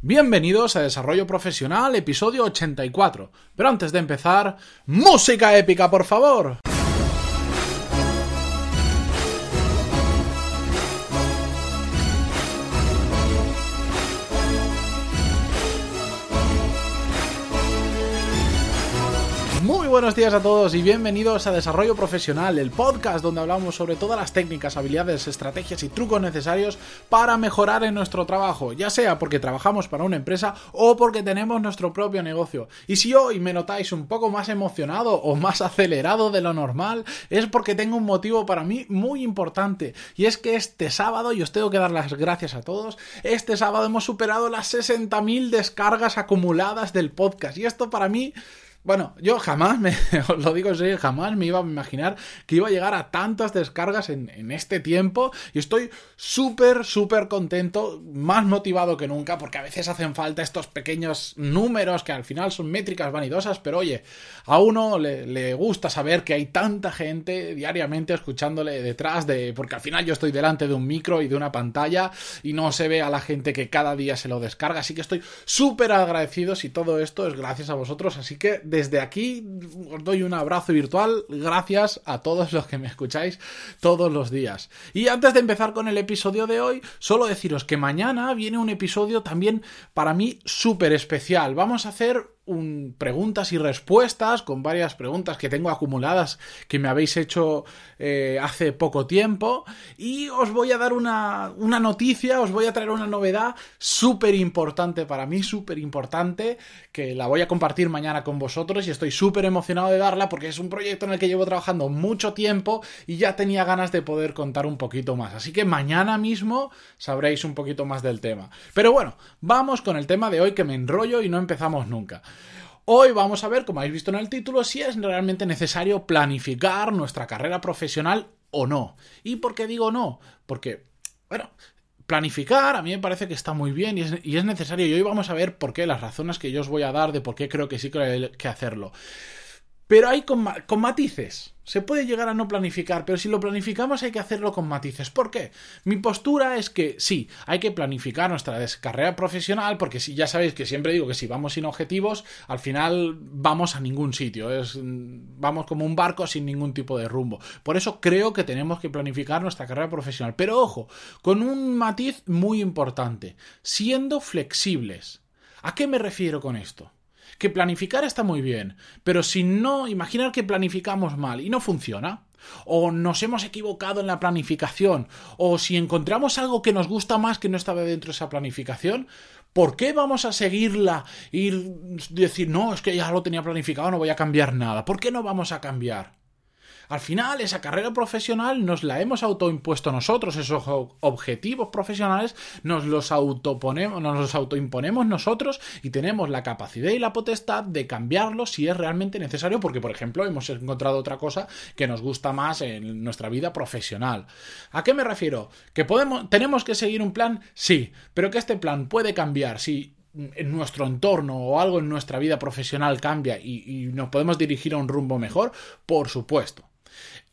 Bienvenidos a Desarrollo Profesional, episodio 84. Pero antes de empezar, música épica, por favor. Muy buenos días a todos y bienvenidos a Desarrollo Profesional, el podcast donde hablamos sobre todas las técnicas, habilidades, estrategias y trucos necesarios para mejorar en nuestro trabajo, ya sea porque trabajamos para una empresa o porque tenemos nuestro propio negocio. Y si hoy me notáis un poco más emocionado o más acelerado de lo normal, es porque tengo un motivo para mí muy importante. Y es que este sábado, y os tengo que dar las gracias a todos, este sábado hemos superado las 60.000 descargas acumuladas del podcast. Y esto para mí bueno, yo jamás, me, os lo digo en jamás me iba a imaginar que iba a llegar a tantas descargas en, este tiempo. Y estoy súper, súper contento, más motivado que nunca, porque a veces hacen falta estos pequeños números que al final son métricas vanidosas, pero oye, a uno le, le gusta saber que hay tanta gente diariamente escuchándole detrás de, porque al final yo estoy delante de un micro y de una pantalla y no se ve a la gente que cada día se lo descarga, así que estoy súper agradecido si todo esto es gracias a vosotros, así que desde aquí os doy un abrazo virtual. Gracias a todos los que me escucháis todos los días. Y antes de empezar con el episodio de hoy, solo deciros que mañana viene un episodio también para mí súper especial. Vamos a hacer un, preguntas y respuestas con varias preguntas que tengo acumuladas que me habéis hecho eh, hace poco tiempo y os voy a dar una, una noticia, os voy a traer una novedad súper importante para mí, súper importante, que la voy a compartir mañana con vosotros y estoy súper emocionado de darla porque es un proyecto en el que llevo trabajando mucho tiempo y ya tenía ganas de poder contar un poquito más. Así que mañana mismo sabréis un poquito más del tema. Pero bueno, vamos con el tema de hoy que me enrollo y no empezamos nunca. Hoy vamos a ver, como habéis visto en el título, si es realmente necesario planificar nuestra carrera profesional o no. ¿Y por qué digo no? Porque, bueno, planificar a mí me parece que está muy bien y es, y es, necesario. Y hoy vamos a ver por qué, las razones que yo os voy a dar de por qué creo que sí que hay que hacerlo. Pero hay con, matices. Se puede llegar a no planificar, pero si lo planificamos hay que hacerlo con matices. ¿Por qué? Mi postura es que sí, hay que planificar nuestra carrera profesional, porque si ya sabéis que siempre digo que si vamos sin objetivos, al final vamos a ningún sitio. Es, vamos como un barco sin ningún tipo de rumbo. Por eso creo que tenemos que planificar nuestra carrera profesional. Pero ojo, con un matiz muy importante, siendo flexibles. ¿A qué me refiero con esto? Que planificar está muy bien, pero si no, imaginar que planificamos mal y no funciona, o nos hemos equivocado en la planificación, o si encontramos algo que nos gusta más que no estaba dentro de esa planificación, ¿por qué vamos a seguirla y decir, no, es que ya lo tenía planificado, no voy a cambiar nada? ¿Por qué no vamos a cambiar? Al final, esa carrera profesional nos la hemos autoimpuesto nosotros, esos objetivos profesionales nos los, autoponemos, nos los autoimponemos nosotros y tenemos la capacidad y la potestad de cambiarlos si es realmente necesario, porque, por ejemplo, hemos encontrado otra cosa que nos gusta más en nuestra vida profesional. ¿A qué me refiero? ¿Que podemos, tenemos que seguir un plan? Sí, pero que este plan puede cambiar si en nuestro entorno o algo en nuestra vida profesional cambia y, y, nos podemos dirigir a un rumbo mejor, por supuesto.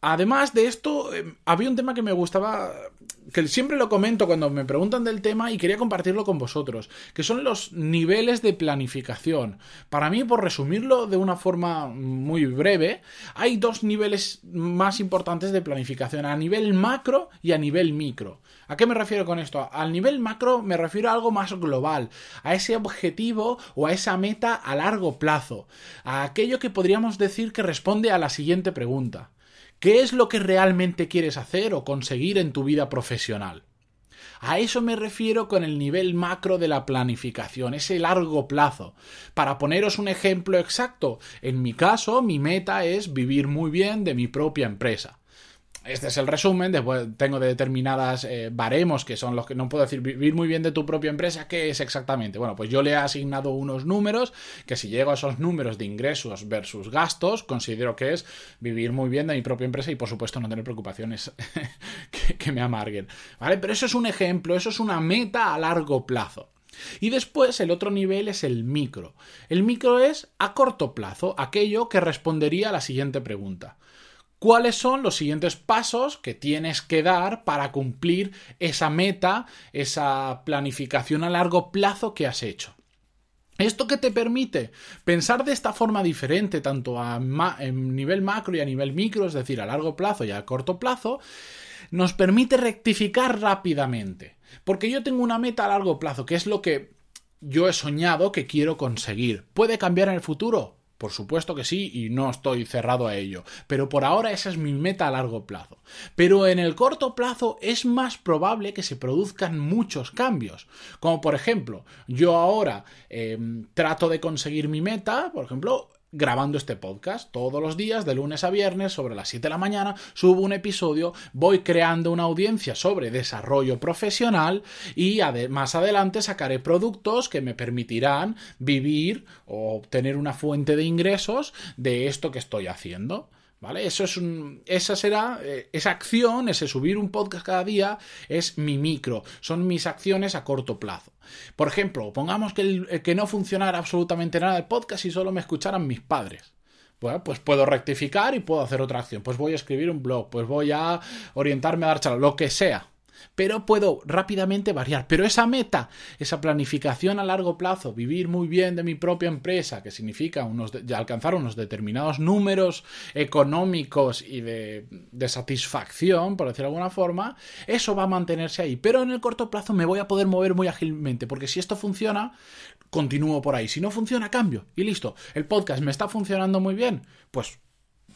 Además de esto, eh, había un tema que me gustaba, que siempre lo comento cuando me preguntan del tema y quería compartirlo con vosotros, que son los niveles de planificación. Para mí, por resumirlo de una forma muy breve, hay dos niveles más importantes de planificación, a nivel macro y a nivel micro. ¿A qué me refiero con esto? Al nivel macro me refiero a algo más global, a ese objetivo o a esa meta a largo plazo, a aquello que podríamos decir que responde a la siguiente pregunta. ¿Qué es lo que realmente quieres hacer o conseguir en tu vida profesional? A eso me refiero con el nivel macro de la planificación, ese largo plazo. Para poneros un ejemplo exacto, en mi caso mi meta es vivir muy bien de mi propia empresa. Este es el resumen, después tengo determinadas eh, baremos que son los que no puedo decir vivir muy bien de tu propia empresa, ¿qué es exactamente? Bueno, pues yo le he asignado unos números que si llego a esos números de ingresos versus gastos, considero que es vivir muy bien de mi propia empresa y por supuesto no tener preocupaciones que, que me amarguen. ¿Vale? Pero eso es un ejemplo, eso es una meta a largo plazo. Y después el otro nivel es el micro. El micro es a corto plazo, aquello que respondería a la siguiente pregunta. Cuáles son los siguientes pasos que tienes que dar para cumplir esa meta, esa planificación a largo plazo que has hecho. ¿Esto que te permite? Pensar de esta forma diferente, tanto a en nivel macro y a nivel micro, es decir, a largo plazo y a corto plazo, nos permite rectificar rápidamente. Porque yo tengo una meta a largo plazo, que es lo que yo he soñado que quiero conseguir. ¿Puede cambiar en el futuro? Por supuesto que sí, y no estoy cerrado a ello. Pero por ahora esa es mi meta a largo plazo. Pero en el corto plazo es más probable que se produzcan muchos cambios. Como por ejemplo, yo ahora em, trato de conseguir mi meta, por ejemplo, grabando este podcast. Todos los días, de lunes a viernes, sobre las 7 de la mañana, subo un episodio, voy creando una audiencia sobre desarrollo profesional y más adelante sacaré productos que me permitirán vivir o obtener una fuente de ingresos de esto que estoy haciendo. ¿Vale? Eso es un, esa será, eh, esa acción, ese subir un podcast cada día, es mi micro, son mis acciones a corto plazo. Por ejemplo, pongamos que, eh, que no funcionara absolutamente nada el podcast y solo me escucharan mis padres. Bueno, pues puedo rectificar y puedo hacer otra acción. Pues voy a escribir un blog, pues voy a orientarme a dar charlas, lo que sea pero puedo rápidamente variar. Pero esa meta, esa planificación a largo plazo, vivir muy bien de mi propia empresa, que significa unos alcanzar unos determinados números económicos y de, de satisfacción, por decirlo de alguna forma, eso va a mantenerse ahí. Pero en el corto plazo me voy a poder mover muy ágilmente, porque si esto funciona, continúo por ahí. Si no funciona, cambio. Y listo. El podcast me está funcionando muy bien. Pues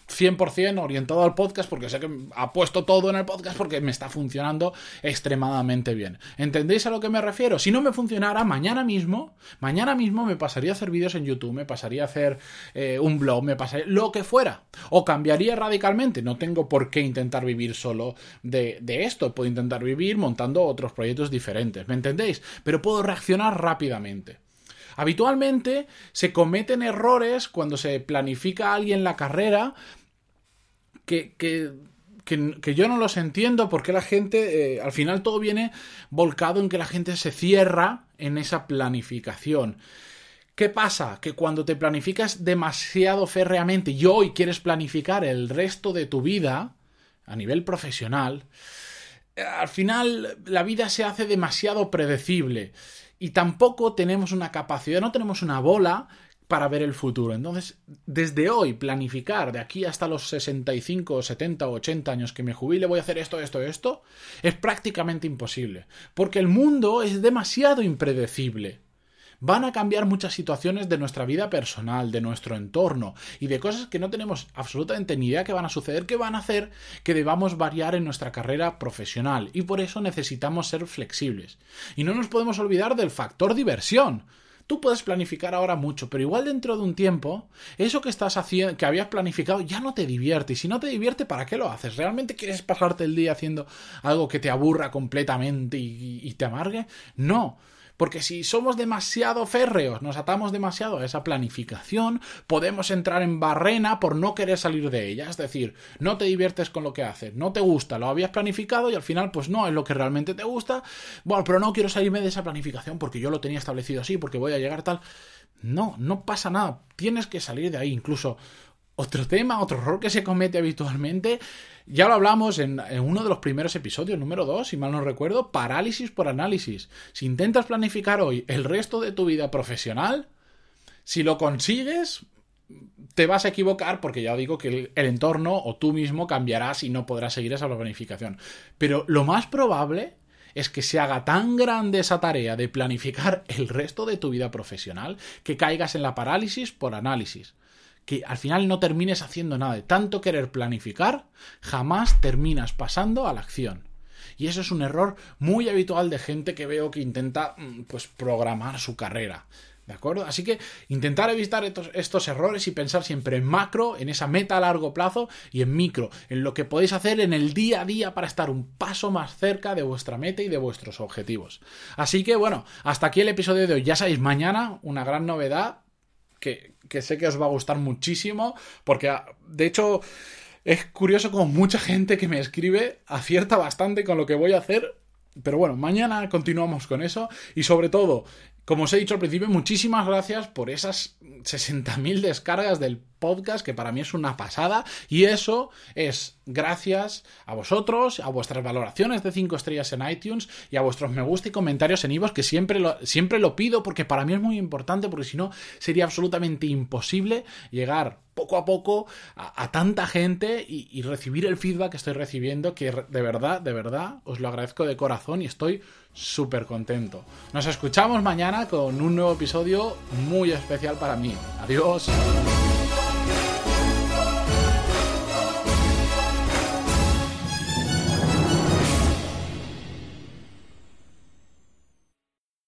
100% orientado al podcast porque sé que ha puesto todo en el podcast porque me está funcionando extremadamente bien. ¿Entendéis a lo que me refiero? Si no me funcionara, mañana mismo, mañana mismo me pasaría a hacer vídeos en YouTube, me pasaría a hacer eh, un blog, me pasaría lo que fuera. O cambiaría radicalmente. No tengo por qué intentar vivir solo de, de esto. Puedo intentar vivir montando otros proyectos diferentes. ¿Me entendéis? Pero puedo reaccionar rápidamente. Habitualmente se cometen errores cuando se planifica a alguien la carrera que, que, que, yo no los entiendo porque la gente, eh, al final todo viene volcado en que la gente se cierra en esa planificación. ¿Qué pasa? Que cuando te planificas demasiado férreamente y hoy quieres planificar el resto de tu vida a nivel profesional, eh, al final la vida se hace demasiado predecible y tampoco tenemos una capacidad, no tenemos una bola para ver el futuro. Entonces, desde hoy, planificar de aquí hasta los 65, 70 o 80 años que me jubile, voy a hacer esto, esto, esto, es prácticamente imposible. Porque el mundo es demasiado impredecible. Van a cambiar muchas situaciones de nuestra vida personal, de nuestro entorno y de cosas que no tenemos absolutamente ni idea que van a suceder, que van a hacer que debamos variar en nuestra carrera profesional. Y por eso necesitamos ser flexibles. Y no nos podemos olvidar del factor diversión. Tú puedes planificar ahora mucho, pero igual dentro de un tiempo, eso que estás haciendo, que habías planificado, ya no te divierte. Y si no te divierte, ¿para qué lo haces? ¿Realmente quieres pasarte el día haciendo algo que te aburra completamente y, y te amargue? No. Porque si somos demasiado férreos, nos atamos demasiado a esa planificación, podemos entrar en barrena por no querer salir de ella. Es decir, no te diviertes con lo que haces, no te gusta, lo habías planificado y al final pues no es lo que realmente te gusta. Bueno, pero no quiero salirme de esa planificación porque yo lo tenía establecido así, porque voy a llegar tal. No, no pasa nada. Tienes que salir de ahí. Incluso otro tema, otro error que se comete habitualmente, ya lo hablamos en, uno de los primeros episodios, número 2, si mal no recuerdo, parálisis por análisis. Si intentas planificar hoy el resto de tu vida profesional, si lo consigues, te vas a equivocar porque ya digo que el, el, entorno o tú mismo cambiarás y no podrás seguir esa planificación. Pero lo más probable es que se haga tan grande esa tarea de planificar el resto de tu vida profesional que caigas en la parálisis por análisis que al final no termines haciendo nada. De tanto querer planificar, jamás terminas pasando a la acción. Y eso es un error muy habitual de gente que veo que intenta mm, pues programar su carrera. ¿De acuerdo? Así que intentar evitar estos, estos, errores y pensar siempre en macro, en esa meta a largo plazo y en micro, en lo que podéis hacer en el día a día para estar un paso más cerca de vuestra meta y de vuestros objetivos. Así que bueno, hasta aquí el episodio de hoy. Ya sabéis, mañana una gran novedad que, sé que os va a gustar muchísimo, porque ah, de hecho es curioso como mucha gente que me escribe acierta bastante con lo que voy a hacer. Pero bueno, mañana continuamos con eso y sobre todo Como os he dicho al principio, muchísimas gracias por esas 60.000 descargas del podcast, que para mí es una pasada. Y eso es gracias a vosotros, a vuestras valoraciones de 5 estrellas en iTunes y a vuestros me gusta y comentarios en iVoox, que siempre siempre lo pido porque para mí es muy importante, porque si no sería absolutamente imposible llegar poco a poco a, tanta gente y, y recibir el feedback que estoy recibiendo, que de verdad, de verdad, os lo agradezco de corazón y estoy súper contento. Nos escuchamos mañana con un nuevo episodio muy especial para mí. Adiós.